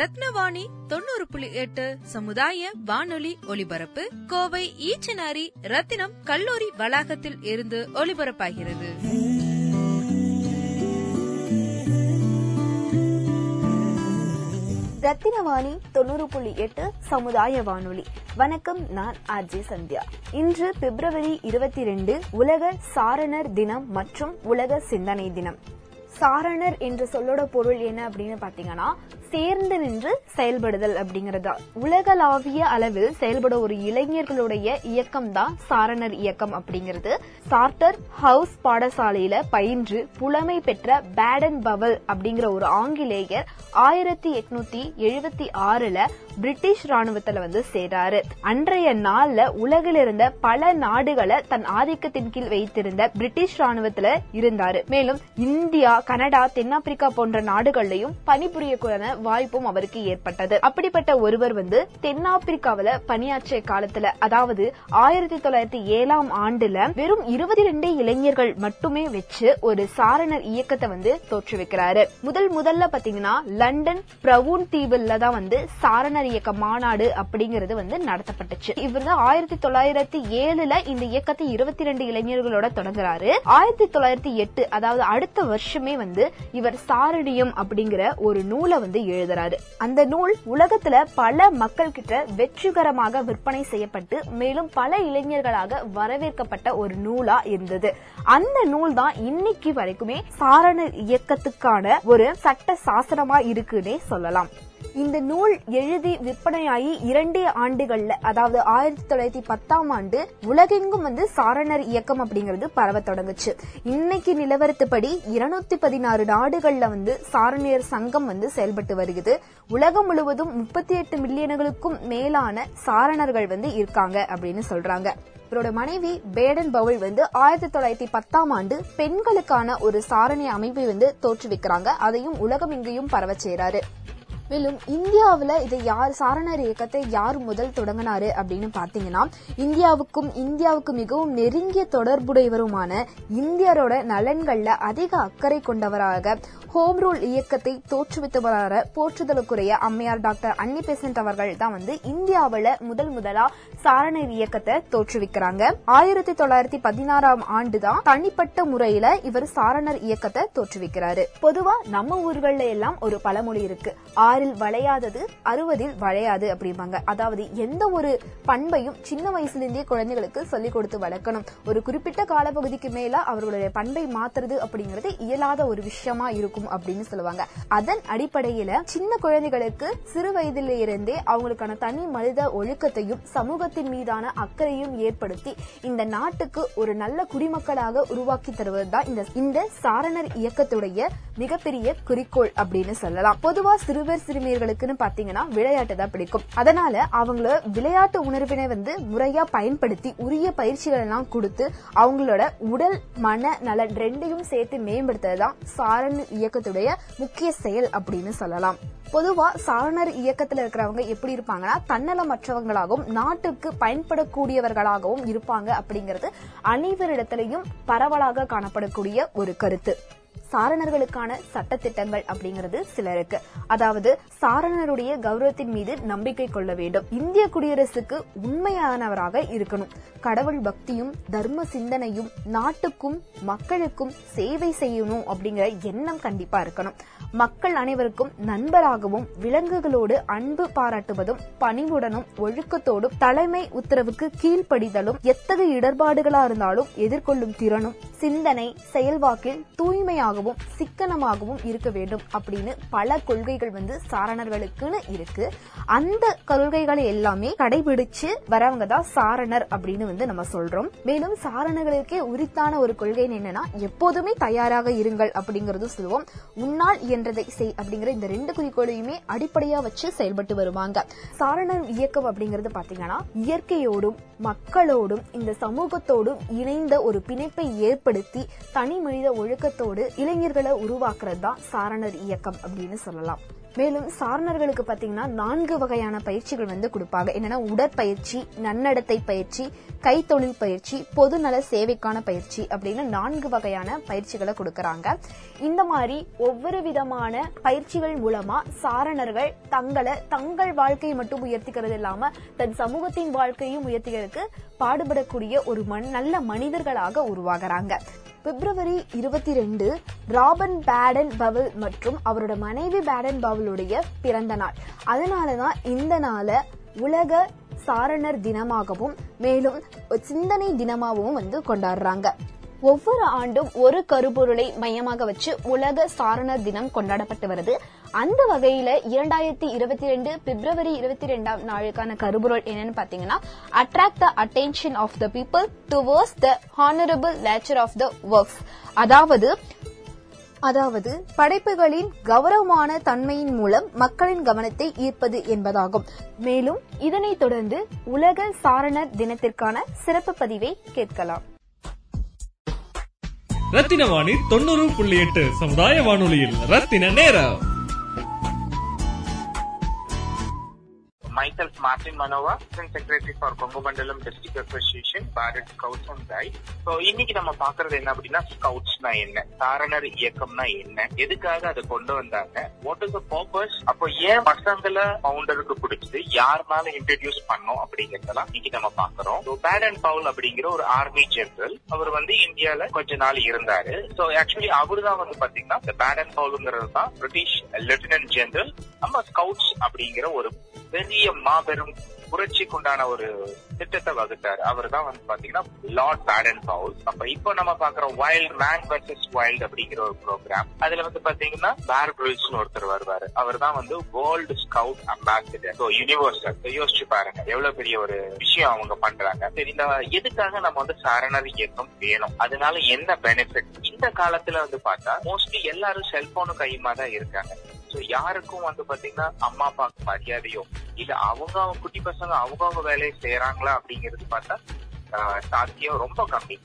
ரத்னவாணி தொண்ணூறு புள்ளி எட்டு சமுதாய வானொலி ஒலிபரப்பு கோவை ஈச்சனாரி ரத்தினம் கல்லூரி வளாகத்தில் இருந்து ஒலிபரப்பாகிறது. ரத்தினவாணி தொண்ணூறு புள்ளி எட்டு சமுதாய வானொலி. வணக்கம் நான் ஆர்ஜே சந்தியா. இன்று பிப்ரவரி இருபத்தி ரெண்டு உலக சாரணர் தினம் மற்றும் உலக சிந்தனை தினம். சாரணர் என்ற சொல்லோட பொருள் என்ன அப்படின்னு பாத்தீங்கன்னா சேர்ந்து நின்று செயல்படுதல் அப்படிங்கறதா. உலகளாவிய அளவில் செயல்பட ஒரு இளைஞர்களுடைய இயக்கம் தான் சாரணர் இயக்கம் அப்படிங்கிறது. சார்ட்டர் ஹவுஸ் பாடசாலையில பயின்று புலமை பெற்ற பேடன் பவல் அப்படிங்கிற ஒரு ஆங்கிலேயர் ஆயிரத்தி எட்நூத்தி எழுபத்தி ஆறுல பிரிட்டிஷ் ராணுவத்துல வந்து சேராரு அன்றைய நாள்ல உலகில் இருந்த பல நாடுகளை தன் ஆதிக்கத்தின் கீழ் வைத்திருந்த பிரிட்டிஷ் ராணுவத்துல இருந்தாரு. மேலும் இந்தியா கனடா தென்னாப்பிரிக்கா போன்ற நாடுகள்லயும் பணிபுரியக்கூடாத வாய்ப்பும் அவருக்கு ஏற்பட்டது. அப்படிப்பட்ட ஒருவர் வந்து தென்னாப்பிரிக்காவில பணியாற்றிய காலத்துல அதாவது ஆயிரத்தி தொள்ளாயிரத்தி ஏழாம் ஆண்டுல வெறும் இருபத்தி ரெண்டு இளைஞர்கள் மட்டுமே வச்சு ஒரு சாரணர் இயக்கத்தை வந்து தோற்றுவிக்கிறாரு. முதல் முதல்ல பாத்தீங்கன்னா லண்டன் பிரவுன் தீவுல தான் வந்து சாரணர் இயக்க மாநாடு அப்படிங்கிறது வந்து நடத்தப்பட்டுச்சு. இவர் தான் ஆயிரத்தி தொள்ளாயிரத்தி ஏழுல இந்த இயக்கத்தை இருபத்தி ரெண்டு இளைஞர்களோட தொடங்குறாரு. ஆயிரத்தி தொள்ளாயிரத்தி எட்டு அதாவது அடுத்த வருஷமே வந்து இவர் சாரணியம் அப்படிங்கிற ஒரு நூலை வந்து எழுதுறாரு. அந்த நூல் உலகத்துல பல மக்கள் கிட்ட வெற்றிகரமாக விற்பனை செய்யப்பட்டு மேலும் பல இளைஞர்களாக வரவேற்கப்பட்ட ஒரு நூலா இருந்தது. அந்த நூல் தான் இன்னைக்கு வரைக்குமே சாரண இயக்கத்துக்கான ஒரு சட்ட சாசனமா இருக்குன்னே சொல்லலாம். இந்த நூல் எழுதி விற்பனையாகி இரண்டே ஆண்டுகள்ல அதாவது ஆயிரத்தி தொள்ளாயிரத்தி பத்தாம் ஆண்டு உலகெங்கும் வந்து சாரணர் இயக்கம் அப்படிங்கிறது பரவ தொடங்குச்சு. இன்னைக்கு நிலவரத்துப்படி இருநூத்தி பதினாறு நாடுகள்ல வந்து சாரணியர் சங்கம் வந்து செயல்பட்டு வருகிறது. உலகம் முழுவதும் முப்பத்தி எட்டு மில்லியன்களுக்கும் மேலான சாரணர்கள் வந்து இருக்காங்க அப்படின்னு சொல்றாங்க. இவரோட மனைவி பேடன் பவுல் வந்து ஆயிரத்தி தொள்ளாயிரத்தி பத்தாம் ஆண்டு பெண்களுக்கான ஒரு சாரணிய அமைப்பை வந்து தோற்றுவிக்கிறாங்க. அதையும் உலகம் இங்கேயும் பரவச் செய்றாரு. மேலும் இந்தியாவில் இதை யார் சாரணர் இயக்கத்தை யார் முதல் தொடங்கினாரு அப்படின்னு பாத்தீங்கன்னா இந்தியாவுக்கும் இந்தியாவுக்கு மிகவும் நெருங்கிய தொடர்புடையவருமான இந்தியரோட நலன்கள்ல அதிக அக்கறை கொண்டவராக ஹோம் ரூல் இயக்கத்தை தோற்றுவித்தவராக போற்றுதலுக்குரிய அம்மையார் டாக்டர் அன்னி பெசன்ட் அவர்கள் தான் வந்து இந்தியாவில் முதல் முதலா சாரணர் இயக்கத்தை தோற்றுவிக்கிறாங்க. ஆயிரத்தி தொள்ளாயிரத்தி பதினாறாம் ஆண்டு தான் தனிப்பட்ட முறையில இவர் சாரணர் இயக்கத்தை தோற்றுவிக்கிறாரு. பொதுவா நம்ம ஊர்கள்ல எல்லாம் ஒரு பழமொழி இருக்கு. ஆறில் வளையாதது அறுபதில் வளையாது அப்படிம்பாங்க. அதாவது எந்த ஒரு பண்பையும் சின்ன வயசுலேருந்தே குழந்தைகளுக்கு சொல்லிக் கொடுத்து வளர்க்கணும். ஒரு குறிப்பிட்ட காலப்பகுதிக்கு மேல அவர்களுடைய பண்பை மாத்துறது அப்படிங்கிறது இயலாத ஒரு விஷயமா இருக்கும் அப்படின்னு சொல்லுவாங்க. அதன் அடிப்படையில சின்ன குழந்தைகளுக்கு சிறு வயதில இருந்தே அவங்களுக்கான தனி மனித ஒழுக்கத்தையும் சமூகத்தின் மீதான அக்கறையும் ஏற்படுத்தி இந்த நாட்டுக்கு ஒரு நல்ல குடிமக்களாக உருவாக்கி தருவதுதான் இந்த இந்த சாரணர் இயக்கத்துடைய மிகப்பெரிய குறிக்கோள் அப்படின்னு சொல்லலாம். பொதுவா சிறுவர் சிறுமியர்களுக்குன்னு பாத்தீங்கன்னா விளையாட்டு தான் பிடிக்கும். அதனால அவங்கள விளையாட்டு உணர்வினை வந்து முறையா பயன்படுத்தி உரிய பயிற்சிகள் எல்லாம் கொடுத்து அவங்களோட உடல் மன நலன் ரெண்டையும் சேர்த்து மேம்படுத்துறதுதான் சாரண் இயக்கத்துடைய முக்கிய செயல் அப்படின்னு சொல்லலாம். பொதுவா சாரணர் இயக்கத்துல இருக்கிறவங்க எப்படி இருப்பாங்கன்னா தன்னலமற்றவங்களாகவும் நாட்டுக்கு பயன்படக்கூடியவர்களாகவும் இருப்பாங்க அப்படிங்கிறது அனைவரிடத்திலையும் பரவலாக காணப்படக்கூடிய ஒரு கருத்து. சாரணர்களுக்கான சட்டத்திட்டங்கள் அப்படிங்கிறது சிலருக்கு. அதாவது சாரணருடைய கௌரவத்தின் மீது நம்பிக்கை கொள்ள வேண்டும். இந்திய குடியரசுக்கு உண்மையானவராக இருக்கணும். கடவுள் பக்தியும் தர்ம சிந்தனையும் நாட்டுக்கும் மக்களுக்கும் சேவை செய்யணும் அப்படிங்கிற எண்ணம் கண்டிப்பா இருக்கணும். மக்கள் அனைவருக்கும் நண்பராகவும் விலங்குகளோடு அன்பு பாராட்டுவதும் பணிவுடனும் ஒழுக்கத்தோடும் தலைமை உத்தரவுக்கு கீழ்ப்படிதலும் எத்தகைய இடர்பாடுகளா இருந்தாலும் எதிர்கொள்ளும் திறனும் சிந்தனை செயல்வாக்கில் தூய்மையாகவும் சிக்கனமாகவும் இருக்க வேண்டும் அப்படின்னு பல கொள்கைகள் வந்து சாரணர்களுக்குன்னு இருக்கு. அந்த கொள்கைகளை எல்லாமே கடைபிடிச்சு வரவங்க தான் சாரணர் அப்படின்னு வந்து நம்ம சொல்றோம். மேலும் சாரணர்களுக்கே உரித்தான ஒரு கொள்கை என்னன்னா எப்போதுமே தயாராக இருங்கள் அப்படிங்கறது சொல்லுவோம். உன்னால் இயன்றதை செய் அப்படிங்கிற இந்த ரெண்டு குறிக்கோளையுமே அடிப்படையா வச்சு செயல்பட்டு வருவாங்க. சாரணர் இயக்கம் அப்படிங்கறது பாத்தீங்கன்னா இயற்கையோடும் மக்களோடும் இந்த சமூகத்தோடும் இணைந்த ஒரு பிணைப்பை ஏற்படுத்தி தனி மனித ஒழுக்கத்தோடு இளைஞர்களை உருவாக்குறது தான் சாரணர் இயக்கம் அப்படின்னு சொல்லலாம். மேலும் சாரணர்களுக்கு பாத்தீங்கன்னா நான்கு வகையான பயிற்சிகள் வந்து கொடுப்பாங்க. என்னன்னா உடற்பயிற்சி நன்னடத்தை பயிற்சி கைத்தொழில் பயிற்சி பொதுநல சேவைக்கான பயிற்சி அப்படின்னு நான்கு வகையான பயிற்சிகளை கொடுக்கறாங்க. இந்த மாதிரி ஒவ்வொரு விதமான பயிற்சிகள் மூலமா சாரணர்கள் தங்களை தங்கள் வாழ்க்கையை மட்டும் உயர்த்திக்கிறது இல்லாம தன் சமூகத்தின் வாழ்க்கையும் உயர்த்திக்கிறதுக்கு பாடுபடக்கூடிய ஒரு மண் நல்ல மனிதர்களாக உருவாகிறாங்க. பிப்ரவரி இருபத்தி ரெண்டு ராபன் பேடன் பவல் மற்றும் அவரோட மனைவி பேடன் பவலுடைய பிறந்த நாள். அதனாலதான் இந்த நாளை உலக சாரணர் தினமாகவும் மேலும் சிந்தனை தினமாகவும் வந்து கொண்டாடுறாங்க. ஒவ்வொரு ஆண்டும் ஒரு கருப்பொருளை மையமாக வச்சு உலக சாரணர் தினம் கொண்டாடப்பட்டு வருது. அந்த வகையில இரண்டாயிரத்தி இருபத்தி ரெண்டு பிப்ரவரி இருபத்தி ரெண்டாம் நாளுக்கான கருபொருள் என்னன்னு பாத்தீங்கன்னா attract the attention of the people towards the honourable nature of the works அதாவது அதாவது படைப்புகளின் கௌரவமான தன்மையின் மூலம் மக்களின் கவனத்தை ஈர்ப்பது என்பதாகும். மேலும் இதனைத் தொடர்ந்து உலக சாரணர் தினத்திற்கான சிறப்பு பதிவை கேட்கலாம். ரத்தின வாணி தொண்ணூறு புள்ளி எட்டு சமுதாய வானொலியில் ரத்தின நேரம். Myself Martin Manova, Assistant Secretary for Congo Mandalam District Association, Barrett Scouts and Guides. So இன்னைக்கு நம்ம பாக்குறது என்ன அப்படின்னா ஸ்கவுட்ஸ்னா என்ன? சாரணர் இயக்கம்னா என்ன? எதுக்காக அதை கொண்டு வந்தாங்க? வாட் இஸ் த பர்பஸ் அப்போ ஏன் பசங்கள ஃபவுண்டருக்கு பிடிச்சது? யாருனால இன்ட்ரடியூஸ் பண்ணோம் அப்படிங்கறதெல்லாம் இன்னைக்கு நம்ம பாக்குறோம் பேட் அண்ட் பவுல் அப்படிங்கிற ஒரு ஆர்மி ஜெனரல் அவர் வந்து இந்தியால கொஞ்ச நாள் இருந்தாரு. சோ ஆக்சுவலி அவரு தான் வந்து பாத்தீங்கன்னா இந்த பேட் அண்ட் பவுலுங்கிறது தான் பிரிட்டிஷ் லெப்டினன்ட் ஜெனரல் நம்ம ஸ்கவுட்ஸ் அப்படிங்கிற ஒரு பெரிய மாபெரும் புரட்சிக்குண்டான ஒரு திட்டத்தை வகுத்தாரு. அவர் தான் வந்து பாத்தீங்கன்னா லார்ட் பேடன் பவுல் அப்ப இப்போ நம்ம பாக்குற வைல்ட் மேன் வர்சஸ் வைல்ட் அப்படிங்கிற ஒரு ப்ரோக்ராம் அதுல வந்து பாத்தீங்கன்னா பேர் பிரில்ஸ் ஒருத்தர் வருவாரு. அவர் தான் வந்து world scout ambassador so universal யோசிச்சு பாருங்க எவ்வளவு பெரிய ஒரு விஷயம் அவங்க பண்றாங்க. சரி இந்த எதுக்காக நம்ம வந்து சரணர் இயக்கம் வேணும்? அதனால என்ன பெனிஃபிட் இந்த காலத்துல வந்து பார்த்தா மோஸ்ட்லி எல்லாரும் செல்போனு கையுமா தான் இருக்காங்க. சோ யாருக்கும் வந்து பாத்தீங்கன்னா அம்மா அப்பாவுக்கு மரியாதையோ இல்ல அவங்க அவங்க குட்டி பசங்க அவங்க அவங்க வேலையை செய்யறாங்களா அப்படிங்கிறது பார்த்தா ஆஹ், சாத்தியம் ரொம்ப கம்மி.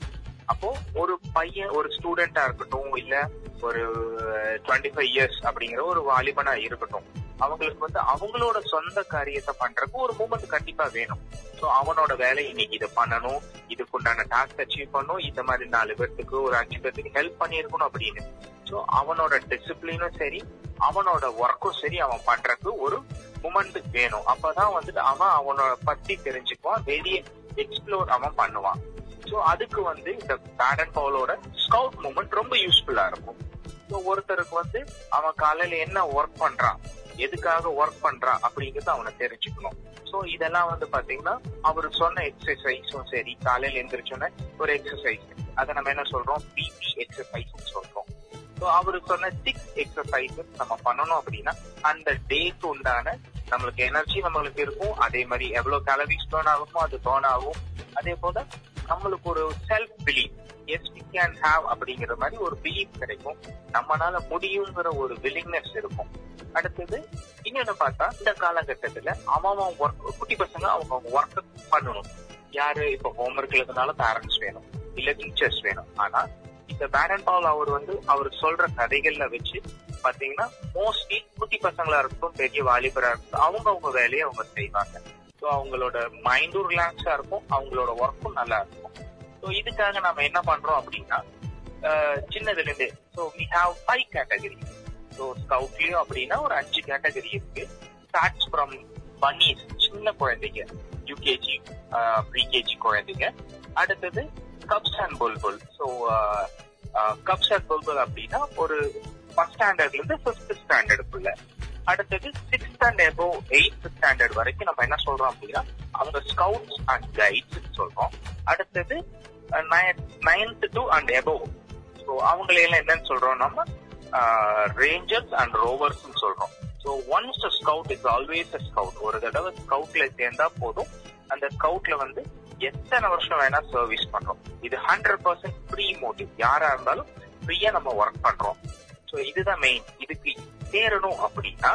அப்போ ஒரு பையன் ஒரு ஸ்டூடெண்டா இருக்கட்டும் இல்ல ஒரு டுவெண்ட்டி ஃபைவ் இயர்ஸ் அப்படிங்கிற ஒரு வாலிபனா இருக்கட்டும் அவங்களுக்கு வந்து அவங்களோட சொந்த காரியத்தை பண்றதுக்கு ஒரு மூமெண்ட் கண்டிப்பா வேணும். சோ அவனோட வேலை இன்னைக்கு இதை பண்ணணும் இதுக்குண்டான டாஸ்க் அச்சீவ் பண்ணணும் இந்த மாதிரி நாலு பேர்த்துக்கு ஒரு அஞ்சு பேர்த்துக்கு ஹெல்ப் பண்ணியிருக்கணும் அப்படின்னு. ஸோ அவனோட டிசிப்ளினும் சரி அவனோட ஒர்க்கும் சரி அவன் பண்றதுக்கு ஒரு உமண்ட் வேணும். அப்பதான் வந்துட்டு அவன் அவனோட பத்தி தெரிஞ்சுக்குவான் வெளியே எக்ஸ்ப்ளோர் அவன் பண்ணுவான். ஸோ அதுக்கு வந்து இந்த பேடன் பவுலோட ஸ்கவுட் மூமெண்ட் ரொம்ப யூஸ்ஃபுல்லா இருக்கும். ஸோ ஒருத்தருக்கு வந்து அவன் காலையில என்ன ஒர்க் பண்றான் எதுக்காக ஒர்க் பண்றான் அப்படிங்கறது அவனை தெரிஞ்சுக்கணும். ஸோ இதெல்லாம் வந்து பாத்தீங்கன்னா அவர் சொன்ன எக்ஸசைஸும் சரி காலையில எந்திரிச்சோன்னே ஒரு எக்ஸசைஸ் அதை நம்ம என்ன சொல்றோம்? பிபி எக்ஸசைஸ் சொல்றோம். ஸோ அவரு சொன்ன சிக்ஸ் எக்ஸசைசஸ் நம்ம பண்ணணும் அப்படின்னா அந்த டேக்கு உண்டான நம்மளுக்கு எனர்ஜி நம்மளுக்கு இருக்கும். அதே மாதிரி எவ்வளவு கேலரிஸ் பேர்ன் ஆகுமோ அது பேர்ன் ஆகும். அதே போல நம்மளுக்கு ஒரு self belief as we can have அப்படிங்கிற மாதிரி ஒரு பிலீஃப் கிடைக்கும். நம்மனால முடியுங்கிற ஒரு வில்லிங்னஸ் இருக்கும். அடுத்தது இன்னொன்னு பார்த்தா இந்த காலகட்டத்துல அவன் ஒர்க் குட்டி பசங்க அவங்க அவங்க ஒர்க் பண்ணணும். யாரு? இப்ப ஹோம்ஒர்க் எழுதுனால பேரண்ட்ஸ் வேணும். இல்ல டீச்சர்ஸ் வேணும். ஆனா இந்த பேரன் பால் அவர் வந்து அவர் சொல்ற கதைகள்ல வச்சு பாத்தீங்கன்னா மோஸ்ட்லி குட்டி பசங்களா இருக்கட்டும் பெரிய வாலிபரா இருக்கட்டும் அவங்க அவங்க வேலையை அவங்க செய்வாங்க. ஸோ அவங்களோட மைண்டும் ரிலாக்ஸா இருக்கும் அவங்களோட ஒர்க்கும் நல்லா இருக்கும். ஸோ இதுக்காக நம்ம என்ன பண்றோம் அப்படின்னா அஹ், சின்னதுல இருந்து so we have five category so ஸ்கவுட்லயும் அப்படின்னா ஒரு அஞ்சு கேட்டகரி இருக்கு. ஸ்டார்ட்ஸ் ஃப்ரம் பன்னீஸ் சின்ன குழந்தைங்க யூகேஜி ப்ரீகேஜி குழந்தைங்க. அடுத்தது cubs and bulbul so cubs and bulbul அப்படின்னா ஒரு ஃபர்ஸ்ட் ஸ்டாண்டர்ட்ல இருந்து ஃபிஃப்த் ஸ்டாண்டர்டுக்குள்ள அடுத்தது sixth and above eighth standard வரைக்கும் நம்ம என்ன சொல்றோம் அப்படின்னா அவங்க ஸ்கவுட்ஸ் அண்ட் கைட்ஸ் சொல்றோம். அடுத்தது ninth to and above so அவங்களையெல்லாம் என்னன்னு சொல்றோம் நம்ம? ரேஞ்சர்ஸ் அண்ட் ரோவர்ஸ் சொல்றோம். So once scout is always a scout ஒரு தடவை ஸ்கவுட்ல சேர்ந்தா போதும். அந்த ஸ்கவுட்ல வந்து எத்தனை வருஷம் வேணா சர்வீஸ் பண்றோம் இது ஹண்ட்ரட் பர்சன்ட் ஃப்ரீ மோட்டிவ் யாரா இருந்தாலும் ஃப்ரீயா நம்ம ஒர்க் பண்றோம். ஸோ இதுதான் மெயின் இதுக்கு சேரணும் அப்படின்னா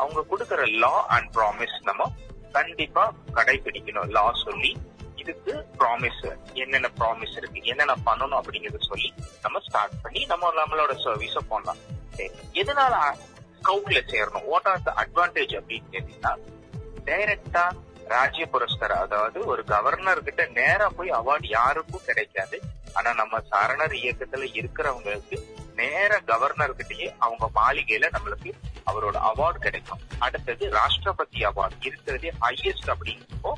அவங்க கொடுக்கற லா அண்ட் ப்ராமிஸ் நம்ம கண்டிப்பா கடைபிடிக்கணும். லா சொல்லி இதுக்கு ப்ராமிஸ் என்னென்ன ப்ராமிஸ் இருக்கு? என்னென்ன பண்ணணும் அப்படிங்கறத சொல்லி நம்ம ஸ்டார்ட் பண்ணி நம்ம நம்மளோட சர்வீஸ பண்ணலாம். சரி எதனால ஸ்கவுட்ல சேரணும்? வாட் ஆர் த அட்வான்டேஜ் அப்படின்னு கேட்டீங்கன்னா டைரக்டா ராஜ்ய புரஸ்கர் அதாவது ஒரு கவர்னர் கிட்ட நேரா போய் அவார்டு யாருக்கும் கிடைக்காது. ஆனா நம்ம சரணர் இயக்கத்துல இருக்கிறவங்களுக்கு நேர கவர்னர் கிட்டயே அவங்க மாளிகையில நம்மளுக்கு அவரோட அவார்டு கிடைக்கும். அடுத்தது ராஷ்டிரபதி அவார்டு இருக்கிறதே ஹையஸ்ட் அப்படிங்கிறப்போ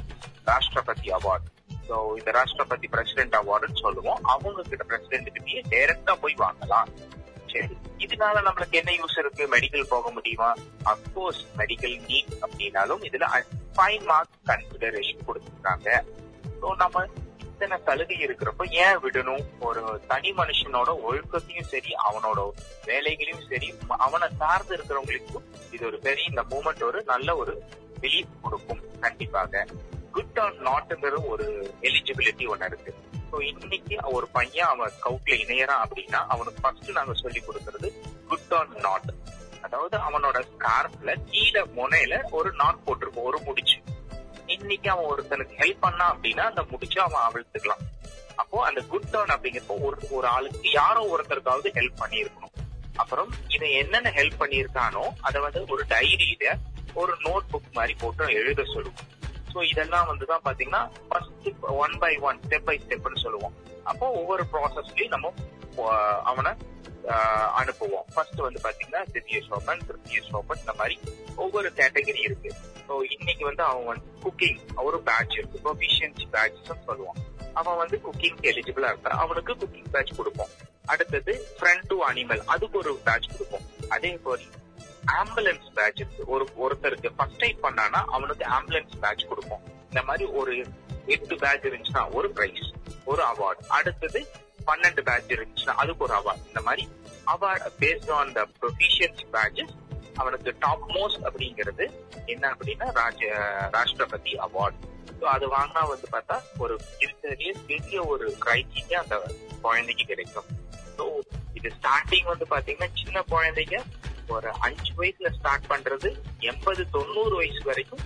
ராஷ்டிரபதி அவார்டு ஸோ இந்த ராஷ்டிரபதி பிரசிடென்ட் அவார்டுன்னு சொல்லுவோம். அவங்க கிட்ட பிரசிடென்ட் கிட்டயே டைரக்டா போய் வாங்கலாம். சரி. இதனால நம்மளுக்கு என்ன யூஸ் இருக்கு? மெடிக்கல் போக முடியுமா? அப்கோர்ஸ் மெடிக்கல் நீட் அப்படின்னாலும் இதுல ஃபைவ் மார்க் கன்சிடரேஷன் கொடுத்துருக்காங்க. ஸோ நம்ம இத்தனை சலுகை இருக்கிறப்ப ஏன் விடணும்? ஒரு தனி மனுஷனோட ஒழுக்கத்தையும் சரி அவனோட வேலைகளையும் சரி அவனை சார்ந்து இருக்கிறவங்களுக்கும் இது ஒரு பெரிய இந்த மூமெண்ட் ஒரு நல்ல ஒரு பிலீஃப் கொடுக்கும் கண்டிப்பாக. குட் ஆர் நாட்டுங்கிற ஒரு எலிஜிபிலிட்டி ஒன்னு இருக்கு. ஸோ இன்னைக்கு ஒரு பையன் அவன் ஸ்கவுட்ல இணையறான் அப்படின்னா அவனுக்கு ஃபர்ஸ்ட் நாங்க சொல்லி கொடுக்கறது குட் ஆர் நாட் அதாவது அவனோட ஸ்கார்ப்ல கீழே முனையில ஒரு நாட் போட்டிருக்கும் ஒரு முடிச்சு. இன்னைக்கு அவன் ஒருத்தனுக்கு ஹெல்ப் பண்ணா அப்படின்னா அந்த முடிச்சு அவன் அவிழ்த்துக்கலாம். அப்போ அந்த குட் டர்ன் அப்படிங்கிறப்போ ஒரு ஒரு ஆளுக்கு யாரோ ஒருத்தருக்காவது ஹெல்ப் பண்ணியிருக்கணும். அப்புறம் இதை என்னென்ன ஹெல்ப் பண்ணியிருக்கானோ அதை வந்து ஒரு டைரியில ஒரு நோட் புக் மாதிரி போட்டு எழுத சொல்லுவோம். ஸோ இதெல்லாம் வந்துதான் பாத்தீங்கன்னா first one by one step by ஸ்டெப்னு சொல்லுவோம். அப்போ ஒவ்வொரு ப்ராசஸ்லயும் நம்ம அவனை அனுப்புவோம். ஃபர்ஸ்ட் வந்து பாத்தீங்கன்னா திவ்ய சோபன் திருத்திய சோபன் இந்த மாதிரி ஒவ்வொரு கேட்டகரி இருக்கு. ஸோ இன்னைக்கு வந்து அவன் வந்து குக்கிங் ஒரு பேட்ச் இருக்கு. ப்ரொஃபிஷியன்சி பேட்சஸ் சொல்லுவான் அவன் வந்து குக்கிங் எலிஜிபிளா இருக்கான் அவனுக்கு குக்கிங் பேட்ச் கொடுப்போம். அடுத்தது ஃப்ரண்ட் டு அனிமல் அதுக்கு ஒரு பேட்ச் கொடுப்போம். அதே மாதிரி ஆம்புலன்ஸ் பேட்ச் இருக்கு. ஒரு ஒருத்தருக்கு ஃபர்ஸ்ட் எய்ட் பண்ணானா அவனுக்கு ஆம்புலன்ஸ் பேட்ச் கொடுப்போம். இந்த மாதிரி ஒரு எட்டு பேட்ச் இருந்துச்சுன்னா ஒரு பிரைஸ் ஒரு அவார்டு அடுத்தது பன்னெண்டு பேட்ச் இருந்துச்சுன்னா அதுக்கு ஒரு அவார்ட் இந்த மாதிரி award based on the proficiency badges அவனுக்கு டாப் மோஸ்ட் அப்படிங்கிறது என்ன அப்படின்னா ராஜ ராஷ்டிரபதி அவார்டு ஸோ அது வாங்கினா வந்து பார்த்தா ஒரு இருக்கிறதுலயே பெரிய ஒரு கிரைட்டீரியா அந்த குழந்தைக்கு கிடைக்கும். ஸோ இது ஸ்டார்டிங் வந்து பாத்தீங்கன்னா சின்ன குழந்தைங்க ஒரு அஞ்சு வயசுல ஸ்டார்ட் பண்றது எண்பது தொண்ணூறு வயசு வரைக்கும்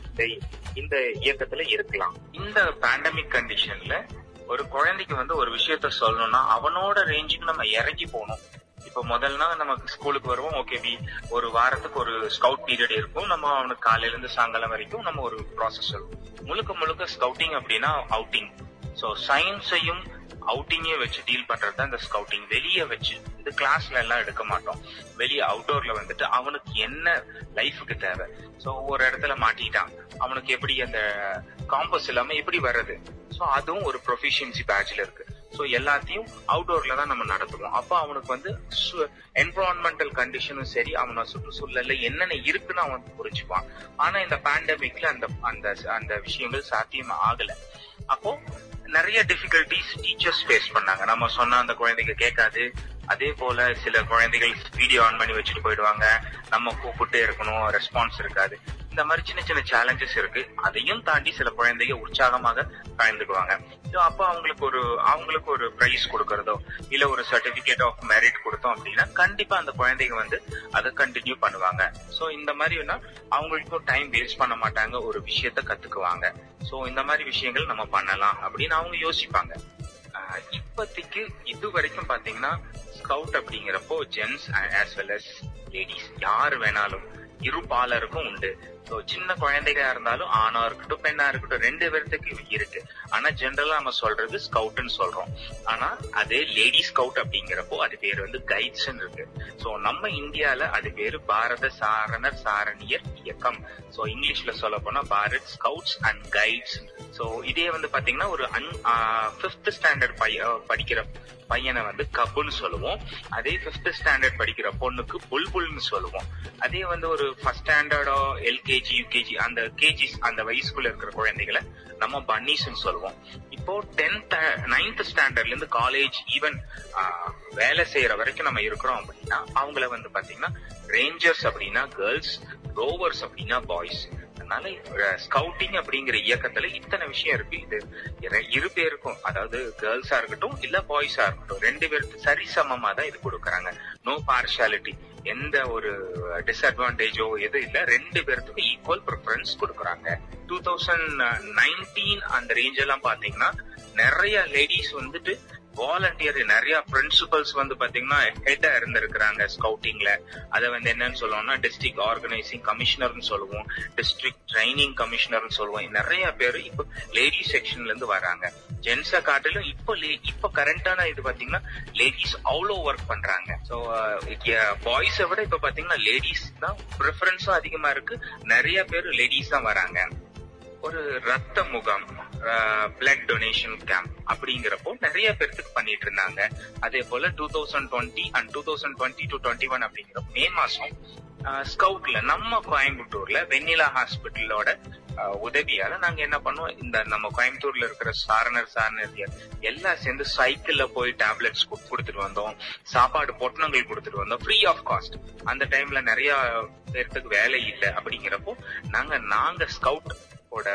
இந்த இயக்கத்துல இருக்கலாம். இந்த பேண்டமிக் கண்டிஷன்ல ஒரு குழந்தைக்கு வந்து ஒரு விஷயத்த சொல்லணும்னா அவனோட ரேஞ்சுக்கு நம்ம இறங்கி போகணும். இப்ப முதல்னா நம்ம ஸ்கூலுக்கு வருவோம். ஓகே பி ஒரு வாரத்துக்கு ஒரு ஸ்கவுட் பீரியட் இருக்கும். நம்ம அவனுக்கு காலையில இருந்து சாயங்காலம் வரைக்கும் நம்ம ஒரு ப்ராசஸ் சொல்லுவோம். முழுக்க முழுக்க ஸ்கவுட்டிங் அப்படின்னா அவுட்டிங் ஸோ சயின்ஸையும் அவுட்டிங்கே வச்சு டீல் பண்றது தான் இந்த ஸ்கவுட்டிங் வெளியே வச்சு இந்த கிளாஸ்ல எல்லாம் எடுக்க மாட்டோம். வெளியே அவுட்டோர்ல வந்துட்டு அவனுக்கு என்ன லைஃபுக்கு தேவை? ஸோ ஒரு இடத்துல மாட்டிட்டான். அவனுக்கு எப்படி அந்த காம்பஸ் இல்லாம எப்படி வர்றது? ஸோ அதுவும் ஒரு ப்ரொஃபிஷியன்சி பேட்ச்ல இருக்கு. ஸோ எல்லாத்தையும் அவுட்டோர்ல தான் நம்ம நடத்துவோம். அப்போ அவனுக்கு வந்து என்வரான்மெண்டல் கண்டிஷனும் சரி அவனை சுற்றுச்சூழல்ல என்னென்ன இருக்குன்னு அவன் புரிஞ்சுப்பான் ஆனா இந்த பேண்டமிக்ல அந்த அந்த அந்த விஷயங்கள் சாத்தியம் ஆகல. அப்போ நிறைய டிஃபிகல்டிஸ் டீச்சர்ஸ் ஃபேஸ் பண்ணாங்க. நம்ம சொன்னா அந்த குழந்தைங்க கேட்காது. அதே போல சில குழந்தைகள் வீடியோ ஆன் பண்ணி வச்சுட்டு போயிடுவாங்க. நம்ம கூப்பிட்டே இருக்கணும் ரெஸ்பான்ஸ் இருக்காது. இந்த மாதிரி சின்ன சின்ன சேலஞ்சஸ் இருக்கு. அதையும் தாண்டி சில குழந்தைங்க உற்சாகமாக கலந்துக்குவாங்க அப்போ அவங்களுக்கு ஒரு அவங்களுக்கு ஒரு பிரைஸ் கொடுக்கறதோ இல்ல ஒரு சர்டிபிகேட் ஆஃப் மெரிட் கொடுத்தோம் அப்படின்னா கண்டிப்பா அந்த குழந்தைங்க வந்து அதை கண்டினியூ பண்ணுவாங்க. சோ இந்த மாதிரினா அவங்களுக்கும் டைம் வேஸ்ட் பண்ண மாட்டாங்க ஒரு விஷயத்த கத்துக்குவாங்க. சோ இந்த மாதிரி விஷயங்கள் நம்ம பண்ணலாம் அப்படின்னு அவங்க யோசிப்பாங்க. இப்பத்திக்கு இது வரைக்கும் பாத்தீங்கன்னா ஸ்கவுட் அப்படிங்கிறப்போ gents as well as ladies யார் வேணாலும் இரு பாலருக்கும் உண்டு. ஸோ சின்ன குழந்தைகளா இருந்தாலும் ஆணா இருக்கட்டும் பெண்ணா இருக்கட்டும் ரெண்டு பேர்த்துக்கு இருக்கு. ஆனா ஜென்ரலா நம்ம சொல்றது ஸ்கவுட்னு சொல்றோம். ஆனா அதே லேடி ஸ்கவுட் அப்படிங்கிறப்போ அது பேர் வந்து கைட்ஸ்ன்னு இருக்கு. ஸோ நம்ம இந்தியால அது பேரு பாரத சாரணர் சாரணியர் இயக்கம். ஸோ இங்கிலீஷ்ல சொல்ல போனா Bharat scouts and guides so இதே வந்து பாத்தீங்கன்னா ஒரு பிப்த் ஸ்டாண்டர்ட் பைய படிக்கிற பையனை வந்து கப்புன்னு சொல்லுவோம். அதே பிப்த் ஸ்டாண்டர்ட் படிக்கிற பொண்ணுக்கு புல்புல்னு சொல்லுவோம். அதே வந்து ஒரு ஃபர்ஸ்ட் ஸ்டாண்டர்டோ எல்கேஜி யூகேஜி அந்த கேஜிஸ் அந்த வயசுக்குள்ள இருக்கிற குழந்தைகளை நம்ம பன்னீஸ்ன்னு சொல்லுவோம். இப்போ டென்த் நைன்த் ஸ்டாண்டர்ட்ல இருந்து காலேஜ் ஈவன் வேலை செய்யற வரைக்கும் நம்ம இருக்கிறோம் அப்படின்னா அவங்கள வந்து பாத்தீங்கன்னா ரேஞ்சர்ஸ் அப்படின்னா கேர்ள்ஸ் ரோவர்ஸ் அப்படின்னா பாய்ஸ் அதனால ஸ்கவுட்டிங் அப்படிங்கிற இயக்கத்துல இத்தனை விஷயம் இருக்கு. இது இரு பேருக்கும் அதாவது கேர்ள்ஸா இருக்கட்டும் இல்ல பாய்ஸா இருக்கட்டும் ரெண்டு பேருக்கு சரிசமமா தான் இது கொடுக்கறாங்க. நோ பார்ஷாலிட்டி எந்த ஒரு டிஸ்அட்வான்டேஜோ எதுவும் இல்ல ரெண்டு பேர்த்துக்கும் ஈக்குவல் ப்ரிஃபரன்ஸ் கொடுக்கறாங்க. டூ தௌசண்ட் நைன்டீன் அந்த ரேஞ்ச் எல்லாம் பாத்தீங்கன்னா நிறைய லேடிஸ் வந்துட்டு வாலண்டியர் நிறைய பிரின்சிபல்ஸ் வந்து பாத்தீங்கன்னா ஹெட்டா இருந்திருக்கிறாங்க ஸ்கவுட்டிங்ல அதை வந்து என்னன்னு சொல்லுவோம்னா டிஸ்ட்ரிக்ட் ஆர்கனைசிங் கமிஷனர்னு சொல்லுவோம் டிஸ்ட்ரிக்ட் ட்ரைனிங் கமிஷனர்னு சொல்லுவோம். நிறைய பேர் இப்போ லேடி செக்ஷன்ல இருந்து வராங்க. ஜென்ஸை காட்டிலும் இப்போ லே- இப்போ கரண்டான இது பாத்தீங்கன்னா லேடிஸ் அவ்வளோ ஒர்க் பண்றாங்க. ஸோ பாய்ஸை uh, விட இப்ப பாத்தீங்கன்னா லேடிஸ் தான் ப்ரிஃபரன்ஸும் அதிகமா இருக்கு. நிறைய பேர் லேடிஸ் தான் வராங்க. ஒரு ரத்த முகாம் பிளட் டொனேஷன் கேம்ப் அப்படிங்கிறப்போ நிறைய பேர்த்துக்கு பண்ணிட்டு இருந்தாங்க. அதே போல two thousand twenty and two thousand twenty to twenty one அப்படிங்கிற மே மாசம் ஸ்கவுட்ல நம்ம கோயம்புத்தூர்ல வெண்ணிலா ஹாஸ்பிட்டலோட உதவியால நாங்க என்ன பண்ணுவோம் இந்த நம்ம கோயம்புத்தூர்ல இருக்கிற சாரணர் சாரணர் எல்லாம் சேர்ந்து சைக்கிள்ல போய் டேப்லெட்ஸ் கொடுத்துட்டு வந்தோம். சாப்பாடு பொட்டணங்கள் கொடுத்துட்டு வந்தோம். ஃப்ரீ ஆஃப் காஸ்ட் அந்த டைம்ல நிறைய பேர்த்துக்கு வேலை இல்லை அப்படிங்கிறப்போ நாங்க நாங்க ஸ்கவுட் ஓட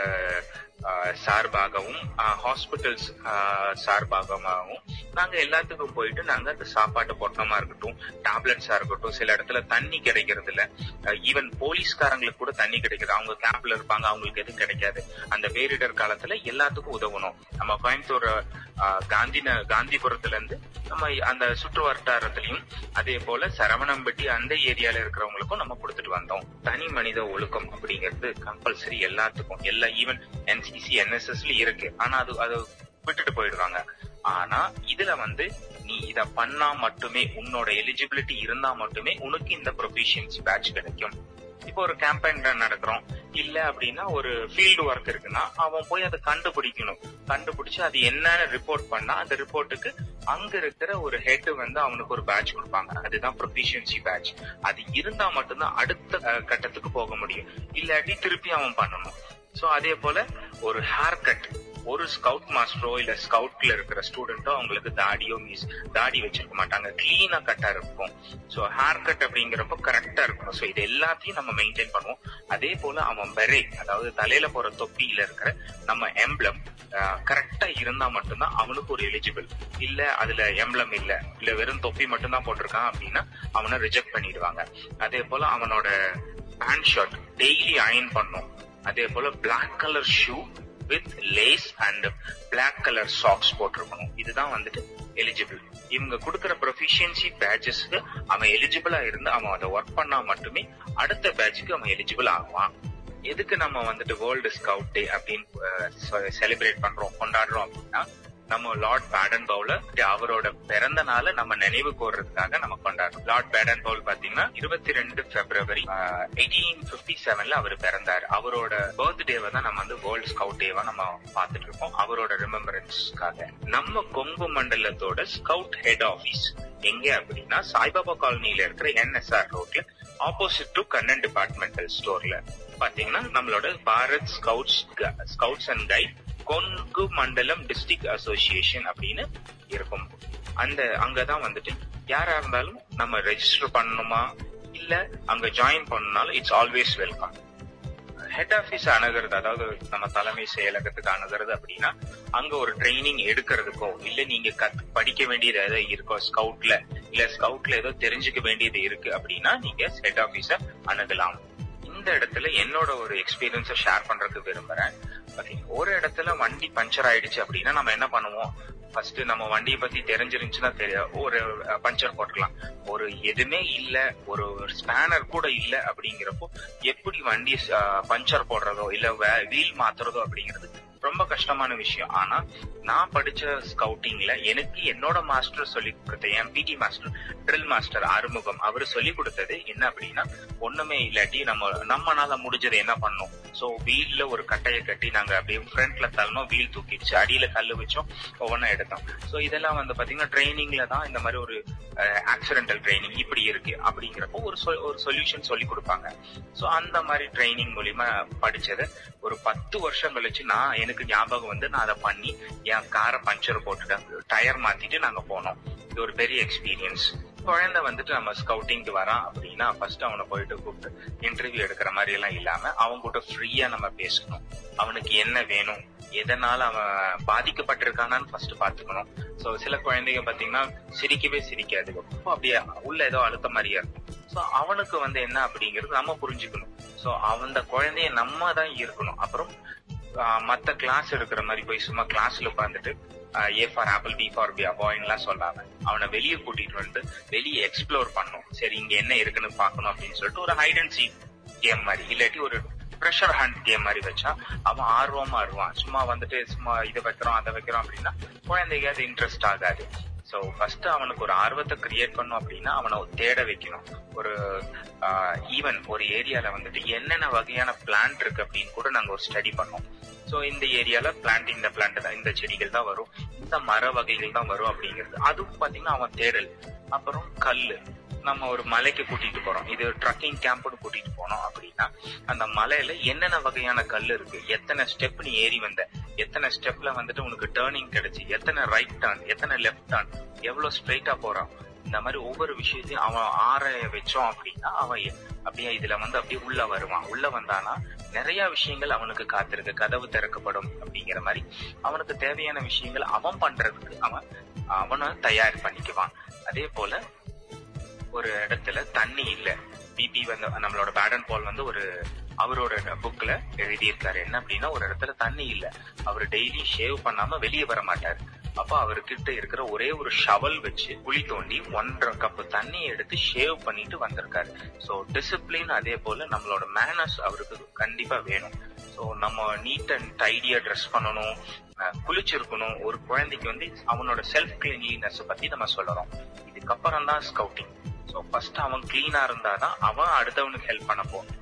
ஆஹ், சார்பாகவும் ஹாஸ்பிட்டல்ஸ் சார்பாகவும் நாங்க எல்லாத்துக்கும் போயிட்டு நாங்க அந்த சாப்பாட்டு பொட்டமா இருக்கட்டும் டேப்லெட்ஸா இருக்கட்டும் சில இடத்துல தண்ணி கிடைக்கிறது இல்ல ஈவன் போலீஸ்காரங்களுக்கு கூட தண்ணி கிடைக்குது. அவங்க கேம்ப்ல இருப்பாங்க அவங்களுக்கு எதுவும் கிடைக்காது. அந்த பேரிடர் காலத்துல எல்லாத்துக்கும் உதவணும். நம்ம கோயம்புத்தூர் காந்தி ந- காந்திபுரத்துல இருந்து நம்ம அந்த சுற்று வட்டாரத்திலையும் அதே போல சரவணம்பட்டி அந்த ஏரியால இருக்கிறவங்களுக்கும் நம்ம கொடுத்துட்டு வந்தோம். தனி மனித ஒழுக்கம் அப்படிங்கிறது கம்பல்சரி எல்லாத்துக்கும் எல்லா ஈவன் என்சிசி என்எஸ்எஸ்ல இருக்கு. ஆனா அது அது விட்டுட்டு போயிடுவாங்க. ஆனா இதுல வந்து நீ இத பண்ணா மட்டுமே உன்னோட எலிஜிபிலிட்டி இருந்தா மட்டுமே உனக்கு இந்த ப்ரொஃபிஷியன்சி பேட்ச் கிடைக்கும். இப்போ ஒரு கேம்பெயின் நடக்கிறோம் இல்ல அப்படின்னா ஒரு ஃபீல்டு ஒர்க் இருக்குன்னா அவன் போய் அதை கண்டுபிடிக்கணும். கண்டுபிடிச்சு அது என்னன்னு ரிப்போர்ட் பண்ணா அந்த ரிப்போர்ட்டுக்கு அங்க இருக்கிற ஒரு ஹெட் வந்து அவனுக்கு ஒரு பேட்ச் கொடுப்பாங்க. அதுதான் ப்ரொஃபிஷியன்சி பேட்ச் அது இருந்தா மட்டும்தான் அடுத்த கட்டத்துக்கு போக முடியும். இல்லாட்டி திருப்பி அவன் பண்ணணும். சோ அதே போல ஒரு ஹேர் கட் ஒரு ஸ்கவுட் மாஸ்டரோ இல்ல ஸ்கவுட்ல இருக்கிற ஸ்டூடெண்டோ அவங்களுக்கு தாடியோ மீஸ் தாடி வச்சிருக்க மாட்டாங்க. கிளீனா கட்டா இருக்கும். சோ ஹேர் கட் அப்படிங்கிறப்ப கரெக்டா இருக்கணும். சோ இது எல்லாத்தையும் நம்ம மெயின்டைன் பண்ணுவோம். அதே போல அவன் பெரே அதாவது தலையில போற தொப்பியில இருக்கிற நம்ம எம்ப்ளம் கரெக்டா இருந்தா மட்டும்தான் அவனுக்கு ஒரு எலிஜிபிள் இல்ல அதுல எம்ப்ளம் இல்ல இல்ல வெறும் தொப்பி மட்டும்தான் போட்டிருக்கான் அப்படின்னா அவனை ரிஜெக்ட் பண்ணிடுவாங்க. அதே போல அவனோட பேண்ட் ஷர்ட் டெய்லி அயன் பண்ணும். அதே போல black colour shoe with lace and black colour socks போட்டிருக்கணும். இதுதான் வந்துட்டு எலிஜிபிள் இவங்க கொடுக்கற ப்ரொஃபிஷியன்சி பேட்சஸ்க்கு அவன் எலிஜிபிளா இருந்து அவன் அதை ஒர்க் பண்ணா மட்டுமே அடுத்த பேட்சுக்கு அவன் எலிஜிபிள் ஆகுவான். எதுக்கு நம்ம வந்துட்டு வேர்ல்டு ஸ்கவுட் டே அப்படின்னு செலிப்ரேட் பண்றோம் கொண்டாடுறோம் அப்படின்னா நம்ம லார்ட் பேடன் பவுல அவரோட பிறந்த நாளை நம்ம நினைவு கோர்றதுக்காக நம்ம கொண்டாடுறோம். லார்ட் பேடன் பவுல் பாத்தீங்கன்னா இருபத்தி ரெண்டு பிப்ரவரி எயிட்டீன் பிப்டி செவன்ல அவர் பிறந்தாரு. அவரோட பர்த்டேவை தான் நம்ம வந்து வேர்ல்ட் ஸ்கவுட் டேவா நம்ம பார்த்துட்டு இருக்கோம். அவரோட ரிமெம்பரன்ஸ்க்காக நம்ம கொங்கு மண்டலத்தோட ஸ்கவுட் ஹெட் ஆபீஸ் எங்க அப்படின்னா சாய்பாபா காலனியில இருக்கிற என்எஸ்ஆர் ரோட்ல ஆப்போசிட் டு கண்ணன் டிபார்ட்மெண்டல் ஸ்டோர்ல பாத்தீங்கன்னா நம்மளோட Bharat scouts scouts and guide Kongu மண்டலம் டிஸ்ட்ரிக்ட் அசோசியேஷன் அப்படின்னு இருக்கும். அந்த அங்கதான் வந்துட்டு யாரா இருந்தாலும் நம்ம ரெஜிஸ்டர் பண்ணணுமா? இல்ல அங்க join பண்ணனாலும் it's always welcome head office அணுகிறது அதாவது நம்ம தலைமை செயலகத்துக்கு அணுகிறது அப்படின்னா அங்க ஒரு ட்ரைனிங் எடுக்கிறதுக்கோ இல்ல நீங்க கத் படிக்க வேண்டியது ஏதோ இருக்கோ ஸ்கவுட்ல இல்ல ஸ்கவுட்ல ஏதோ தெரிஞ்சுக்க வேண்டியது இருக்கு அப்படின்னா நீங்க ஹெட் ஆபீஸ அணுகலாம். இந்த இடத்துல என்னோட ஒரு எக்ஸ்பீரியன்ஸை ஷேர் பண்றதுக்கு விரும்புறேன். ஒரு இடத்துல வண்டி பஞ்சர் ஆயிடுச்சு அப்படின்னா நம்ம என்ன பண்ணுவோம்? ஃபர்ஸ்ட் நம்ம வண்டியை பத்தி தெரிஞ்சிருந்துச்சுன்னா தெரியும் ஒரு பஞ்சர் போட்டுக்கலாம். ஒரு எதுவுமே இல்ல ஒரு ஸ்பேனர் கூட இல்ல அப்படிங்கிறப்போ எப்படி வண்டி பஞ்சர் போடுறதோ இல்ல வீல் மாத்துறதோ அப்படிங்கிறது ரொம்ப கஷ்டமான விஷயம். ஆனா நான் படிச்ச ஸ்கவுட்டிங்ல எனக்கு என்னோட மாஸ்டர் சொல்லி கொடுத்த என் PT master drill master Arumugam அவர் சொல்லி கொடுத்தது என்ன அப்படின்னா ஒண்ணுமே இல்லாட்டி நம்ம நம்மனால முடிஞ்சது என்ன பண்ணோம்? சோ வீல்ல ஒரு கட்டையை கட்டி நாங்க அப்படியே ஃப்ரண்ட்ல தள்ளணும். வீல் தூக்கிடுச்சு. அடியில கல்லு வச்சோம். ஒவ்வொன்றும் எடுத்தோம். சோ இதெல்லாம் வந்து பாத்தீங்கன்னா ட்ரைனிங்ல தான் இந்த மாதிரி ஒரு ஆக்சிடென்டல் ட்ரைனிங் இப்படி இருக்கு அப்படிங்கிறப்போ ஒரு ஒரு சொல்யூஷன் சொல்லி கொடுப்பாங்க. சோ அந்த மாதிரி ட்ரைனிங் மூலியமா படிச்சது ஒரு பத்து வருஷம் கழிச்சு நான் எனக்கு ஞாபகம் வந்து நான் அதை பண்ணி என் காரை பஞ்சர் போட்டுட்டேன். டயர் மாத்திட்டு நாங்க போனோம். இது ஒரு பெரிய எக்ஸ்பீரியன்ஸ் குழந்தை வந்துட்டு நம்ம ஸ்கவுட்டிங்க்கு வரான் அப்படின்னா ஃபர்ஸ்ட் அவனை போயிட்டு கூப்பிட்டு இன்டர்வியூ எடுக்கிற மாதிரி எல்லாம் இல்லாம அவங்க கூட ஃப்ரீயா நம்ம பேசணும். அவனுக்கு என்ன வேணும் எதனால அவன் பாதிக்கப்பட்டிருக்கானான்னு ஃபர்ஸ்ட் பாத்துக்கணும் சோ சில குழந்தைங்க பாத்தீங்கன்னா சிரிக்கவே சிரிக்காது. ரொம்ப அப்படியே உள்ள ஏதோ அழுத்த மாதிரியா இருக்கும். சோ அவனுக்கு வந்து என்ன அப்படிங்கிறது நம்ம புரிஞ்சுக்கணும். சோ அந்த குழந்தைய நம்ம தான் இருக்கணும் அப்புறம் மத்த கிளாஸ் எடுக்கிற மாதிரி போய் சும்மா கிளாஸ்ல உட்காந்துட்டு A for apple B for B அபாயின்லாம் சொல்லாம. அவனை வெளியே கூட்டிட்டு வந்து வெளியே எக்ஸ்ப்ளோர் பண்ணும். சரி இங்க என்ன இருக்குன்னு பாக்கணும் அப்படின்னு சொல்லிட்டு ஒரு ஹைட் அண்ட் சீக் கேம் மாதிரி இல்லாட்டி ஒரு ப்ரெஷர் ஹண்ட் கேம் மாதிரி வச்சா அவன் ஆர்வமா இருவான் சும்மா வந்துட்டு சும்மா இதை வைக்கிறோம் அதை வைக்கிறோம் அப்படின்னா குழந்தைக்கு அது இன்ட்ரெஸ்ட் ஆகாது. சோ ஃபர்ஸ்ட் அவனுக்கு ஒரு ஆர்வத்தை கிரியேட் பண்ணும் அப்படின்னா அவனை தேட வைக்கணும். ஒரு ஈவன் ஒரு ஏரியால வந்துட்டு என்னென்ன வகையான பிளான்ட் இருக்கு அப்படின்னு கூட நாங்க ஒரு ஸ்டடி பண்ணோம். சோ இந்த ஏரியால பிளான்ட் இந்த பிளான்ட் தான் இந்த செடிகள் தான் வரும். இந்த மர வகைகள் தான் வரும் அப்படிங்கிறது. அதுவும் பாத்தீங்கன்னா அவன் தேடல். அப்புறம் கல்லு நம்ம ஒரு மலைக்கு கூட்டிட்டு போறோம். இது ட்ரக்கிங் கேம்ப்னு கூட்டிட்டு போனோம் அப்படின்னா அந்த மலையில என்னென்ன வகையான கல் இருக்கு? எத்தனை ஸ்டெப் நீ ஏறி வந்த? எத்தனை ஸ்டெப்ல வந்துட்டு உனக்கு டேர்னிங் கிடைச்சு? எத்தனை ரைட் டர்ன் எத்தனை லெஃப்ட் டர்ன் எவ்வளவு ஸ்ட்ரைட்டா போறான்? இந்த மாதிரி ஒவ்வொரு விஷயத்தையும் அவன் ஆராய வச்சோம் அப்படின்னா அவன் அப்படியே இதுல வந்து அப்படியே உள்ள வருவான். உள்ள வந்தானா நிறைய விஷயங்கள் அவனுக்கு காத்திருக்கு. கதவு திறக்கப்படும் அப்படிங்கிற மாதிரி அவனுக்கு தேவையான விஷயங்கள் அவன் பண்றதுக்கு அவன் அவனை தயார் பண்ணிக்குவான். அதே போல ஒரு இடத்துல தண்ணி இல்ல. பிபி வந்து நம்மளோட பேடன் பால் வந்து ஒரு அவரோட புக்ல எழுதியிருக்காரு. என்ன அப்படின்னா ஒரு இடத்துல தண்ணி இல்ல. அவர் டெய்லி ஷேவ் பண்ணாம வெளியே வர மாட்டாரு. அப்ப அவர்கிட்ட இருக்கிற ஒரே ஒரு ஷவல் வச்சு குழி தோண்டி ஒன்றரை கப் தண்ணி எடுத்து ஷேவ் பண்ணிட்டு வந்திருக்காரு. சோ டிசிப்ளின் அதே போல நம்மளோட மேனர்ஸ் அவருக்கு கண்டிப்பா வேணும். சோ நம்ம நீட் அண்ட் டைடியா ட்ரெஸ் பண்ணணும் குளிச்சிருக்கணும். ஒரு குழந்தைக்கு வந்து அவனோட செல்ஃப் கிளீன்லினஸ் பத்தி நம்ம சொல்லணும். இதுக்கப்புறம் தான் ஸ்கவுட்டிங் சோ ஃபர்ஸ்ட் அவன் கிளீனா இருந்தாதான் அவன் அடுத்தவனுக்கு ஹெல்ப் பண்ண போகணும்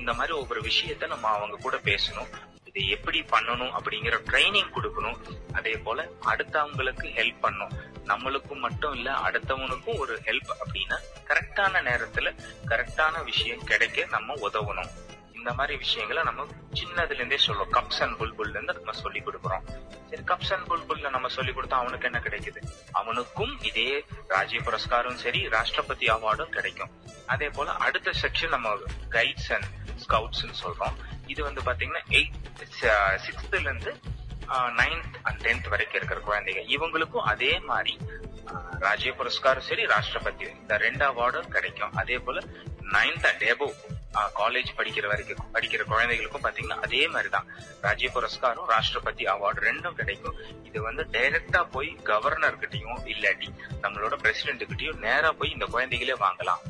இந்த மாதிரி ஒவ்வொரு விஷயத்த நம்ம அவங்க கூட பேசணும். இது எப்படி பண்ணணும் அப்படிங்கிற ட்ரைனிங் கொடுக்கணும். அதே போல அடுத்தவங்களுக்கு ஹெல்ப் பண்ணும். நம்மளுக்கும் மட்டும் இல்ல அடுத்தவனுக்கும் ஒரு ஹெல்ப் அப்படின்னா கரெக்டான நேரத்துல கரெக்டான விஷயம் கிடைக்க நம்ம உதவணும். இந்த மாதிரி விஷயங்களை நம்ம சின்னதுல இருந்தே சொல்லுவோம். கப்ஸ் அண்ட் புல்புல்ல இருந்து நம்ம சொல்லி கொடுக்குறோம். சரி கப்ஸ் அண்ட் புல்புல்ல நம்ம சொல்லி கொடுத்தா அவனுக்கு என்ன கிடைக்குது? அவனுக்கும் இதே ராஜ்ய புரஸ்காரம் சரி ராஷ்டிரபதி அவார்டும் கிடைக்கும். அதே போல அடுத்த செக்ஷன் நம்ம கைட்ஸ் அண்ட் ஸ்கவுட்ஸ் சொல்றோம். இது வந்து பாத்தீங்கன்னா எயிட் சிக்ஸ்த்ல uh, இருந்து நைன்த் அண்ட் டென்த் வரைக்கும் இருக்கிற குழந்தைங்க இவங்களுக்கும் அதே மாதிரி uh, ராஜ்ய புரஸ்காரம் சரி ராஷ்டிரபதி. இந்த ரெண்டு அவார்டும் கிடைக்கும். அதே போல நைன்த் அண்ட் எபோ காலேஜ் படிக்கிற வரைக்கும் படிக்கிற குழந்தைகளுக்கும் பாத்தீங்கன்னா அதே மாதிரிதான். ராஜ்ய புரஸ்காரம் ராஷ்டிரபதி அவார்டு ரெண்டும் கிடைக்கும். இது வந்து டைரக்டா போய் கவர்னர் கிட்டயும் இல்லாட்டி நம்மளோட பிரசிடென்ட் கிட்டயும் நேரா போய் இந்த குழந்தைகளே வாங்கலாம்.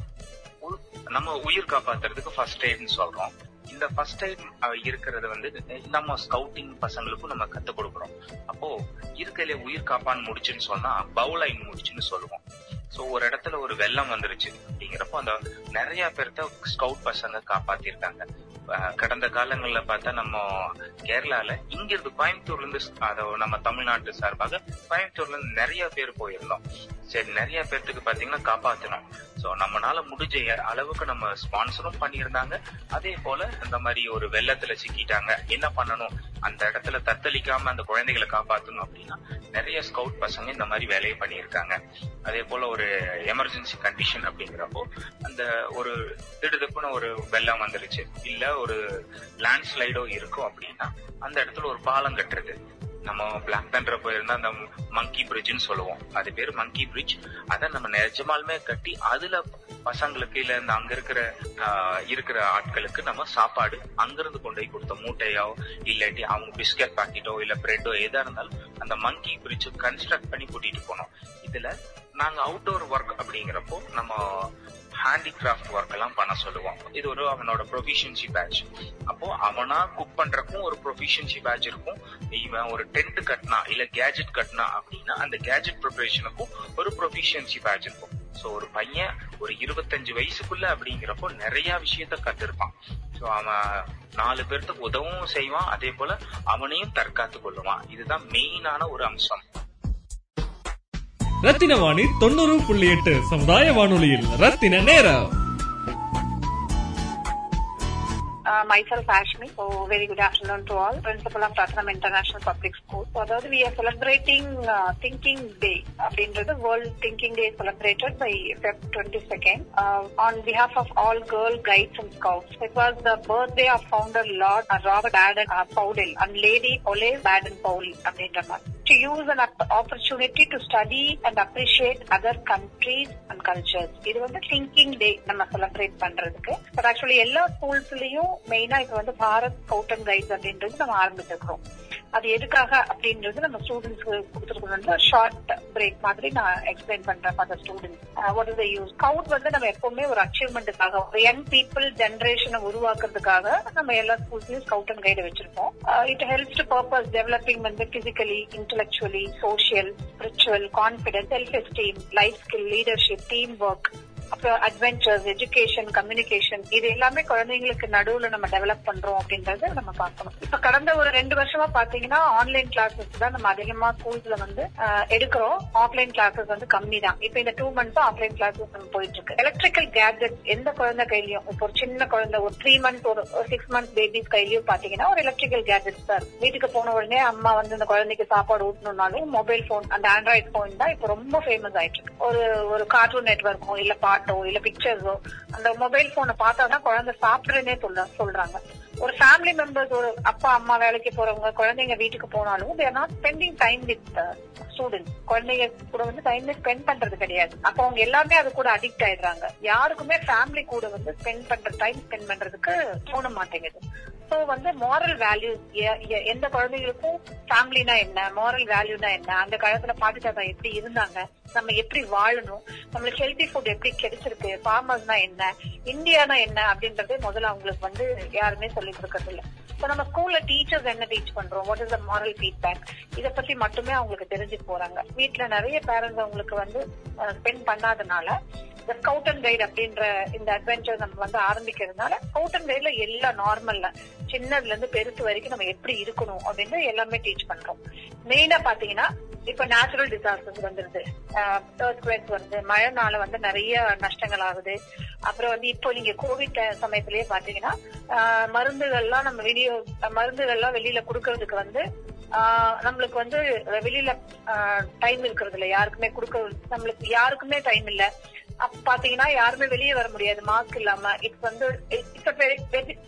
நம்ம உயிர் காப்பாத்துறதுக்கு ஃபர்ஸ்ட் எய்ட்னு சொல்றோம். இந்த ஃபர்ஸ்ட் எய்ட் இருக்கிறது வந்து நம்ம ஸ்கவுட்டிங் பசங்களுக்கும் நம்ம கத்து கொடுக்குறோம் அப்போ இருக்கல உயிர் காப்பான் முடிச்சுன்னு சொன்னா பவுலைன் முடிச்சுன்னு சொல்லுவோம். சோ ஒரு இடத்துல ஒரு வெள்ளம் வந்துருச்சு அப்படிங்கிறப்போ அந்த நிறைய பேர்த்த ஸ்கவுட் பசங்க காப்பாத்திருக்காங்க. அஹ் கடந்த காலங்கள்ல பார்த்தா நம்ம கேரளால இங்க இருந்து கோயம்புத்தூர்ல இருந்து அதை நம்ம தமிழ்நாட்டு சார்பாக கோயம்புத்தூர்ல இருந்து நிறைய பேர் போயிருந்தோம். சரி நிறைய பேர்த்துக்கு பாத்தீங்கன்னா காப்பாத்தணும் சோ நம்மளால முடிஞ்ச அளவுக்கு நம்ம ஸ்பான்சரும் பண்ணியிருந்தாங்க. அதே போல இந்த மாதிரி ஒரு வெள்ளத்துல சிக்கிட்டாங்க. என்ன பண்ணணும்? அந்த இடத்துல தத்தளிக்காம அந்த குழந்தைகளை காப்பாத்தணும் அப்படின்னா நிறைய ஸ்கவுட் பசங்க இந்த மாதிரி வேலையை பண்ணியிருக்காங்க. அதே போல ஒரு எமர்ஜென்சி கண்டிஷன் அப்படிங்கிறப்போ அந்த ஒரு திடுதுப்புன்னு ஒரு வெள்ளம் வந்துருச்சு. இல்ல ஒரு லேண்ட்ஸ்லைடோ இருக்கும் அப்படின்னா அந்த இடத்துல ஒரு பாலம் கட்டுறது. நம்ம பிளாக் பேண்டர் போயிருந்தா அந்த மங்கி பிரிட்ஜ்னு சொல்லுவோம். அது பேர் மங்கி பிரிட்ஜ் அதை நம்ம நிஜமாலுமே கட்டி அதுல பசங்களுக்கு இல்ல இந்த அங்க இருக்கிற இருக்கிற ஆட்களுக்கு நம்ம சாப்பாடு அங்கிருந்து கொண்டு போய் கொடுத்த மூட்டையோ இல்லாட்டி அவங்க பிஸ்கட் பாக்கெட்டோ இல்ல பிரெட்டோ எதா இருந்தாலும் அந்த மங்கி பிரிட்ஜ் கன்ஸ்ட்ரக்ட் பண்ணி கூட்டிட்டு போனோம். இதுல நாங்க அவுட்டோர் ஒர்க் அப்படிங்கிறப்போ நம்ம ஹேண்டிகிராஃப்ட் ஒர்க் எல்லாம் பண்ண சொல்லுவோம் இது ஒரு அவனோட ப்ரொஃபிஷியன்சி பேட்ச் அப்போ அவனா குக் பண்றக்கும் ஒரு ப்ரொஃபிஷியன்சி பேட்ச் இருக்கும். இவன் ஒரு டென்ட் கட்டினா இல்ல கேஜெட் கட்டினா அப்படின்னா அந்த கேஜெட் ப்ரிப்பரேஷனுக்கும் ஒரு ப்ரொஃபிஷியன்சி பேட்ச் இருக்கும். சோ ஒரு பையன் ஒரு இருபத்தஞ்சு வயசுக்குள்ள அப்படிங்கிறப்போ நிறைய விஷயத்த கத்திருப்பான். சோ அவன் நாலு பேர்த்துக்கு உதவும் செய்வான். அதே போல அவனையும் தற்காத்து கொள்ளுவான். இதுதான் மெயினான ஒரு அம்சம். ரத்தின வாணி தொண்ணூறு புள்ளி எட்டு சமுதாய வானொலியில் ரத்தின நேரம் Uh, myself Ashmi. So very good afternoon to all. Principal of Ratnam International Public School. So அதாவது we are celebrating uh, Thinking Day. அப்படின்றது World Thinking Day celebrated by Feb 22nd uh, on behalf of all girl guides and scouts. It was the birthday of founder Lord uh, Robert Baden uh, Powell and Lady ole Baden Powell அப்படின்ற மாதிரி. To use an opportunity to study and appreciate other countries and cultures. இது வந்து thinking டே நம்ம celebrate பண்றதுக்கு but actually எல்லா ஸ்கூல்ஸ்லயும் மெயினா இப்ப வந்து பாரத் ஸ்கவுட் அண்ட் கைட்ஸ் அப்படின்றது நம்ம ஆரம்பிச்சிருக்கிறோம் அது எதுக்காக அப்படின்றது நம்ம ஸ்டூடெண்ட்ஸ்க்கு கொடுத்துருக்கணும் ஷார்ட் பிரேக் மாதிரி நான் எக்ஸ்பிளைன் பண்றேன் for students what is use scout வந்து நம்ம எப்பவுமே ஒரு அச்சீவ்மெண்ட்டுக்காக ஒரு யங் பீப்புள் ஜென்ரேஷனை உருவாக்குறதுக்காக நம்ம எல்லா ஸ்கூல்ஸ்லயும் ஸ்கவுட் அண்ட் கைடு வச்சிருப்போம். It helps to purpose developing வந்து physically intellectually social spiritual confidence self esteem life skill leadership team work அப்புறம் அட்வென்ச்சர்ஸ் எஜுகேஷன் கம்யூனிகேஷன் இது எல்லாமே குழந்தைங்களுக்கு நடுவுல நம்ம டெவலப் பண்றோம் அப்படின்றத நம்ம பார்க்கணும். இப்ப கடந்த ஒரு ரெண்டு வருஷமா பாத்தீங்கன்னா ஆன்லைன் கிளாஸஸ் தான் நம்ம அதிகமா ஸ்கூல்ஸ்ல வந்து எடுக்கிறோம். ஆஃப்லைன் கிளாஸஸ் வந்து கம்மி தான். இப்ப இந்த டூ மந்த்ஸ் ஆஃப்லைன் கிளாஸஸ் நம்ம போயிட்டு இருக்கு எலக்ட்ரிக்கல் கேஜெட் எந்த குழந்தை கையிலயும் இப்போ ஒரு சின்ன குழந்தை ஒரு த்ரீ மந்த் ஒரு சிக்ஸ் மந்த் பேபிஸ் கையிலயும் பாத்தீங்கன்னா ஒரு எலக்ட்ரிக்கல் கேஜெட்ஸ் தான் இருக்கும். வீட்டுக்கு போன உடனே அம்மா வந்து இந்த குழந்தைக்கு சாப்பாடு ஊட்டணும்னாலும் மொபைல் போன் அந்த ஆண்ட்ராய்ட் போன் தான் இப்போ ரொம்ப ஃபேமஸ் ஆயிட்டு இருக்கு ஒரு ஒரு கார்ட்டூன் நெட்ஒர்க்கும் இல்ல பாட்டோ இல்ல பிக்சர்ஸோ அந்த மொபைல் போனை பார்த்தா தான் குழந்தை சாப்பிடுறேன்னே சொல்ல சொல்றாங்க. ஒரு ஃபேமிலி மெம்பர்ஸ் ஒரு அப்பா அம்மா வேலைக்கு போறவங்க குழந்தைங்க வீட்டுக்கு போனாலும் they're not spending time with student குழந்தைங்க கூட வந்து டைம் ஸ்பெண்ட் பண்றது கிடையாது. அப்போ அவங்க எல்லாமே அது கூட அடிக்ட் ஆயிடுறாங்க. யாருக்குமே ஃபேமிலி கூட வந்து ஸ்பெண்ட் பண்ற டைம் ஸ்பெண்ட் பண்றதுக்கு தோண மாட்டேங்குது. சோ வந்து மாரல் வேல்யூஸ் எந்த குழந்தைகளுக்கும் ஃபேமிலினா என்ன மாரல் வேல்யூனா என்ன அந்த காலத்துல பாட்டி தாத்தா எப்படி இருந்தாங்க நம்ம எப்படி வாழணும்? நம்மளுக்கு ஹெல்தி ஃபுட் எப்படி கிடைச்சிருக்கு? ஃபார்மர்ஸ்னா என்ன? இந்தியானா என்ன? அப்படின்றதே முதல்ல அவங்களுக்கு வந்து யாருமே சொல்லி கொடுக்கறது இல்ல. இப்போ நம்ம ஸ்கூல்ல டீச்சர்ஸ் என்ன டீச் பண்றோம்? What is the moral feedback இத பத்தி மட்டுமே அவங்களுக்கு தெரிஞ்சுட்டு போறாங்க. வீட்ல நிறைய பேரண்ட்ஸ் அவங்களுக்கு வந்து ஸ்பெண்ட் பண்ணாதனால இந்த ஸ்கவுட் அண்ட் கைட் அப்படின்ற இந்த அட்வென்ச்சர் நம்ம வந்து ஆரம்பிக்கிறதுனால ஸ்கவுட் அண்ட் கைட்ல எல்லா நார்மல்ல சின்னதுல இருந்து பெருசு வரைக்கும் நம்ம எப்படி இருக்கணும் அப்படின்னு எல்லாமே டீச் பண்றோம். மெயினா பாத்தீங்கன்னா இப்ப நேச்சுரல் டிசாஸ்டர்ஸ் வந்துருது. எர்த்குவேக்ஸ் வருது. மழைனால வந்து நிறைய நஷ்டங்கள் ஆகுது. அப்புறம் வந்து இப்போ நீங்க கோவிட் சமயத்திலேயே பாத்தீங்கன்னா ஆஹ் மருந்துகள்லாம் நம்ம வெளிய மருந்துகள்லாம் வெளியில குடுக்கறதுக்கு வந்து ஆஹ் நம்மளுக்கு வந்து வெளியில டைம் இருக்கிறது இல்ல யாருக்குமே கொடுக்க நம்மளுக்கு யாருக்குமே டைம் இல்ல. அப்ப பாத்தீங்கன்னா யாருமே வெளியே வர முடியாது மாஸ்க் இல்லாம. இட்ஸ் வந்து it's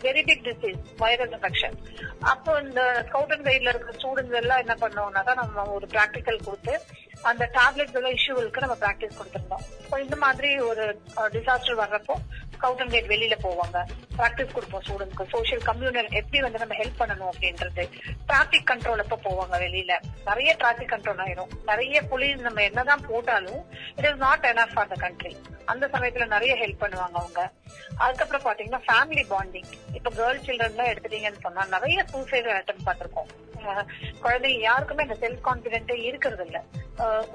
very big disease viral infection அப்போ இந்த ஸ்கவுட் அண்ட் கைட்ல இருக்கிற ஸ்டூடெண்ட்ஸ் எல்லாம் என்ன பண்ணோம்னாக்கா நம்ம ஒரு பிராக்டிக்கல் கொடுத்து அந்த டேப்லெட்ஸ் எல்லாம் இஷ்யூகளுக்கு நம்ம பிராக்டிஸ் கொடுத்துருந்தோம். இந்த மாதிரி ஒரு uh, டிசாஸ்டர் வர்றப்போ ஸ்கவுட் அண்ட் கைட் வெளியில போவாங்க. ப்ராக்டிஸ் கொடுப்போம் ஸ்டூடெண்ட்ஸ்க்கு சோஷியல் கம்யூனல் எப்படி வந்து நம்ம ஹெல்ப் பண்ணணும் அப்படின்றது. டிராபிக் கண்ட்ரோல் அப்ப போவாங்க வெளியில. நிறைய டிராபிக் கண்ட்ரோல் ஆயிரும். நிறைய போலீஸ் நம்ம என்னதான் போட்டாலும் it is not enough for the country அந்த சமயத்துல நிறைய ஹெல்ப் பண்ணுவாங்க அவங்க. அதுக்கப்புறம் பாத்தீங்கன்னா ஃபேமிலி பாண்டிங் இப்ப கேர்ள் சில்ட்ரன் எடுத்துட்டீங்கன்னு சொன்னா நிறைய சூசைட் அட்டம் பார்த்திருக்கோம். குழந்தைங்க யாருக்குமே அந்த செல்ஃப் கான்பிடென்டே இருக்கிறது இல்ல.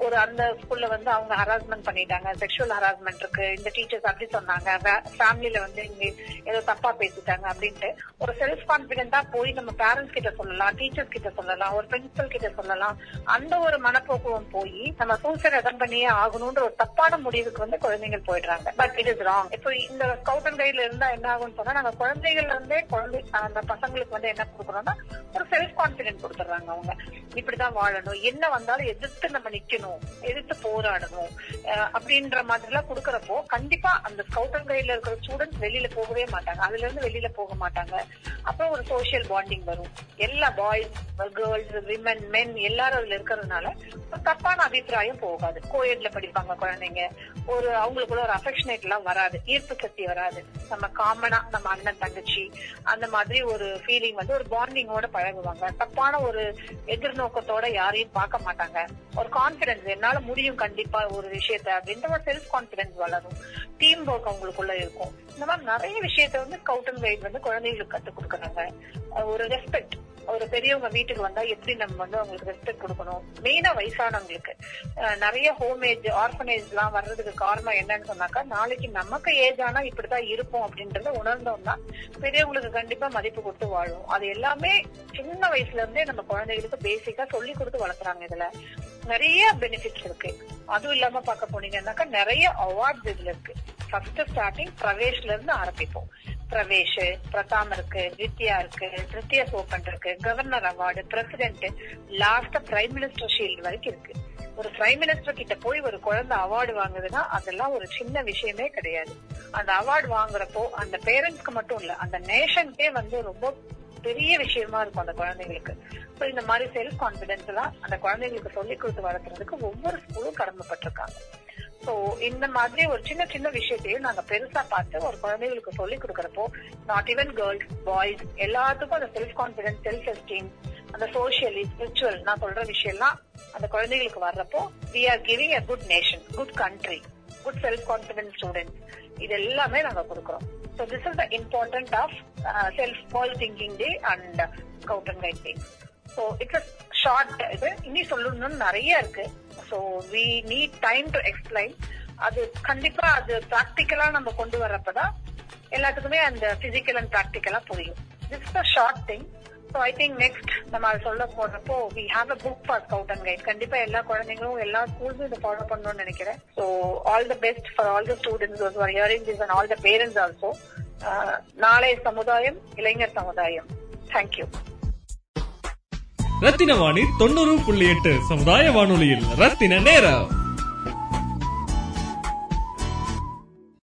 ஒரு அந்த ஸ்கூல்ல வந்து அவங்க ஹராஸ்மெண்ட் பண்ணிட்டாங்க. செக்ஷுவல் ஹராஸ்மெண்ட் இருக்கு. இந்த டீச்சர்ஸ் அப்படி சொன்னாங்க. ஃபேமிலியில வந்து இங்க ஏதோ தப்பா பேசிட்டாங்க அப்படின்ட்டு ஒரு செல்ஃப் கான்பிடென்டா போய் நம்ம பேரண்ட்ஸ் கிட்ட சொல்லலாம் டீச்சர்ஸ் கிட்ட சொல்லலாம் ஒரு பிரின்சிபல் கிட்ட சொல்லலாம் அந்த ஒரு மனப்போக்குவம் போய் நம்ம சூசைட் அட்டம் பண்ணியே ஆகணும்ன்ற ஒரு தப்பான முடிவுக்கு வந்து குழந்தைங்க போயிடுறாங்க. பட் இட் இஸ் ராங் இப்போ இந்த ஸ்கவுட் அண்ட் கைட்ல இருந்தா என்ன ஆகும்னு சொன்னா நாங்க குழந்தைகள்ல இருந்தே குழந்தை அந்த பசங்களுக்கு வந்து என்ன கொடுக்குறோம்னா ஒரு செல்ஃப் கான்பிடென்ட் கொடுத்துறாங்க அவங்க. இப்படிதான் வாழணும். என்ன வந்தாலும் எதிர்த்து நம்ம நிக்கணும். எதிர்த்து போராடணும். அப்படின்ற மாதிரி எல்லாம் கொடுக்கறப்போ கண்டிப்பா அந்த ஸ்கவுட் அண்ட் கைட்ல இருக்கிற ஸ்டூடெண்ட்ஸ் வெளியில போகவே மாட்டாங்க. அதுல இருந்து வெளியில போக மாட்டாங்க. அப்புறம் ஒரு சோசியல் பாண்டிங் வரும். எல்லா பாய்ஸ் கேர்ள்ஸ் விமன் மென் எல்லாரும் அதுல இருக்கிறதுனால ஒரு தப்பான அபிப்பிராயம் போகாது. கோயட்ல படிப்பாங்க குழந்தைங்க. ஒரு அவங்களுக்குள்ள ஒரு அஃபெக்ஷனேட் எல்லாம் வராது. ஈர்ப்பு சக்தி வராது. நம்ம காமனா நம்ம அண்ணன் தங்கச்சி அந்த மாதிரி ஒரு ஃபீலிங் வந்து ஒரு பாண்டிங்கோட பழகுவாங்க. தப்பான ஒரு எதிர்நோக்கத்தோட யாரையும் பார்க்க மாட்டாங்க. ஒரு கான்பிடன்ஸ் என்னால முடியும் கண்டிப்பா ஒரு விஷயத்த அப்படின்ற ஒரு செல்ஃப் கான்பிடன்ஸ் வளரும். டீம் ஒர்க் அவங்களுக்குள்ள இருக்கும். இந்த மாதிரி நிறைய விஷயத்த வந்து ஸ்கவுட் அண்ட் கைட் வந்து குழந்தைகளுக்கு கத்துக் கொடுக்குறாங்க ஒரு ரெஸ்பெக்ட் ஒரு பெரியவங்க வீட்டுக்கு வந்தா எப்படி நம்ம வந்து அவங்களுக்கு ரெஸ்பெக்ட் கொடுக்கணும்? மெயினா வயசானவங்களுக்கு. நிறைய ஹோமேஜ் ஆர்பனேஜ் எல்லாம் வர்றதுக்கு காரணம் என்னன்னு சொன்னாக்கா நாளைக்கு நமக்கு ஏஜ் ஆனா இப்படிதான் இருப்போம் அப்படின்றத உணர்ந்தோம்னா பெரியவங்களுக்கு கண்டிப்பா மதிப்பு கொடுத்து வாழும். அது எல்லாமே சின்ன வயசுல இருந்தே நம்ம குழந்தைகளுக்கு பேசிக்கா சொல்லி கொடுத்து வளர்க்குறாங்க இதுல. நிறைய பெனிஃபிட்ஸ் இருக்கு. அதுவும் இல்லாம பாக்க போனீங்கன்னாக்கா நிறைய அவார்ட்ஸ் இதுல இருக்கு. ஃபர்ஸ்ட் ஸ்டார்டிங் பிரவேஷ்ல இருந்து ஆரம்பிப்போம். பிரவேஷ் பிரதாம் இருக்கு வித்யா இருக்கு திருத்திய சோப்பன் இருக்கு governor award president last prime minister shield வரைக்கும் இருக்கு. ஒரு பிரைம் மினிஸ்டர் கிட்ட போய் ஒரு குழந்தை அவார்டு வாங்குதுன்னா அதெல்லாம் ஒரு சின்ன விஷயமே கிடையாது. அந்த அவார்டு வாங்குறப்போ அந்த பேரண்ட்ஸ்க்கு மட்டும் இல்ல அந்த நேஷனுக்கே வந்து ரொம்ப பெரிய விஷயமா இருக்கும் அந்த குழந்தைங்களுக்கு ஸோ இந்த மாதிரி செல்ஃப் கான்பிடன்ஸ் எல்லாம் அந்த குழந்தைங்களுக்கு சொல்லி கொடுத்து வளர்க்கறதுக்கு ஒவ்வொரு ஸ்கூலும் கடமைப்பட்டிருக்காங்க. ஸோ இந்த மாதிரி ஒரு சின்ன சின்ன விஷயத்தையும் நாங்க பெருசா பார்த்து ஒரு குழந்தைகளுக்கு சொல்லி கொடுக்கறப்போ நாட் ஈவன் கேர்ள்ஸ் பாய்ஸ் எல்லாத்துக்கும் அந்த செல்ஃப் கான்பிடன்ஸ் செல்ஃப் எஸ்டீம் அந்த சோசியலி ஸ்பிரிச்சுவல் நான் சொல்ற விஷயம்லாம் அந்த குழந்தைகளுக்கு வர்றப்போ we are giving a good nation good country good self confidence students இது எல்லாமே நாங்க கொடுக்குறோம். So this is the important of self Paul thinking day and scout and guide day so it's a short இது இனி சொல்லணும்னு நிறைய இருக்கு. So we need time to explain அது கண்டிப்பா அது ப்ராக்டிக்கலா நம்ம கொண்டு வர்றப்பதான் எல்லாத்துக்குமே அந்த பிசிக்கல் அண்ட் ப்ராக்டிக்கலா புரியும். This is a short thing so I think next நம்ம அதை சொல்ல போறப்போ we have a book for scout and guide கண்டிப்பா எல்லா குழந்தைங்களும் எல்லா ஸ்கூல்ஸும் இதை ஃபாலோ பண்ணணும்னு நினைக்கிறேன். So all the best for all the students are hearing this and all the parents also நாளைய சமுதாயம் இளைஞர் சமுதாயம். தேங்க்யூ ரத்தின வாணி தொண்ணூறு புள்ளி எட்டு சமுதாய வானொலியில் ரத்தின நேரம்.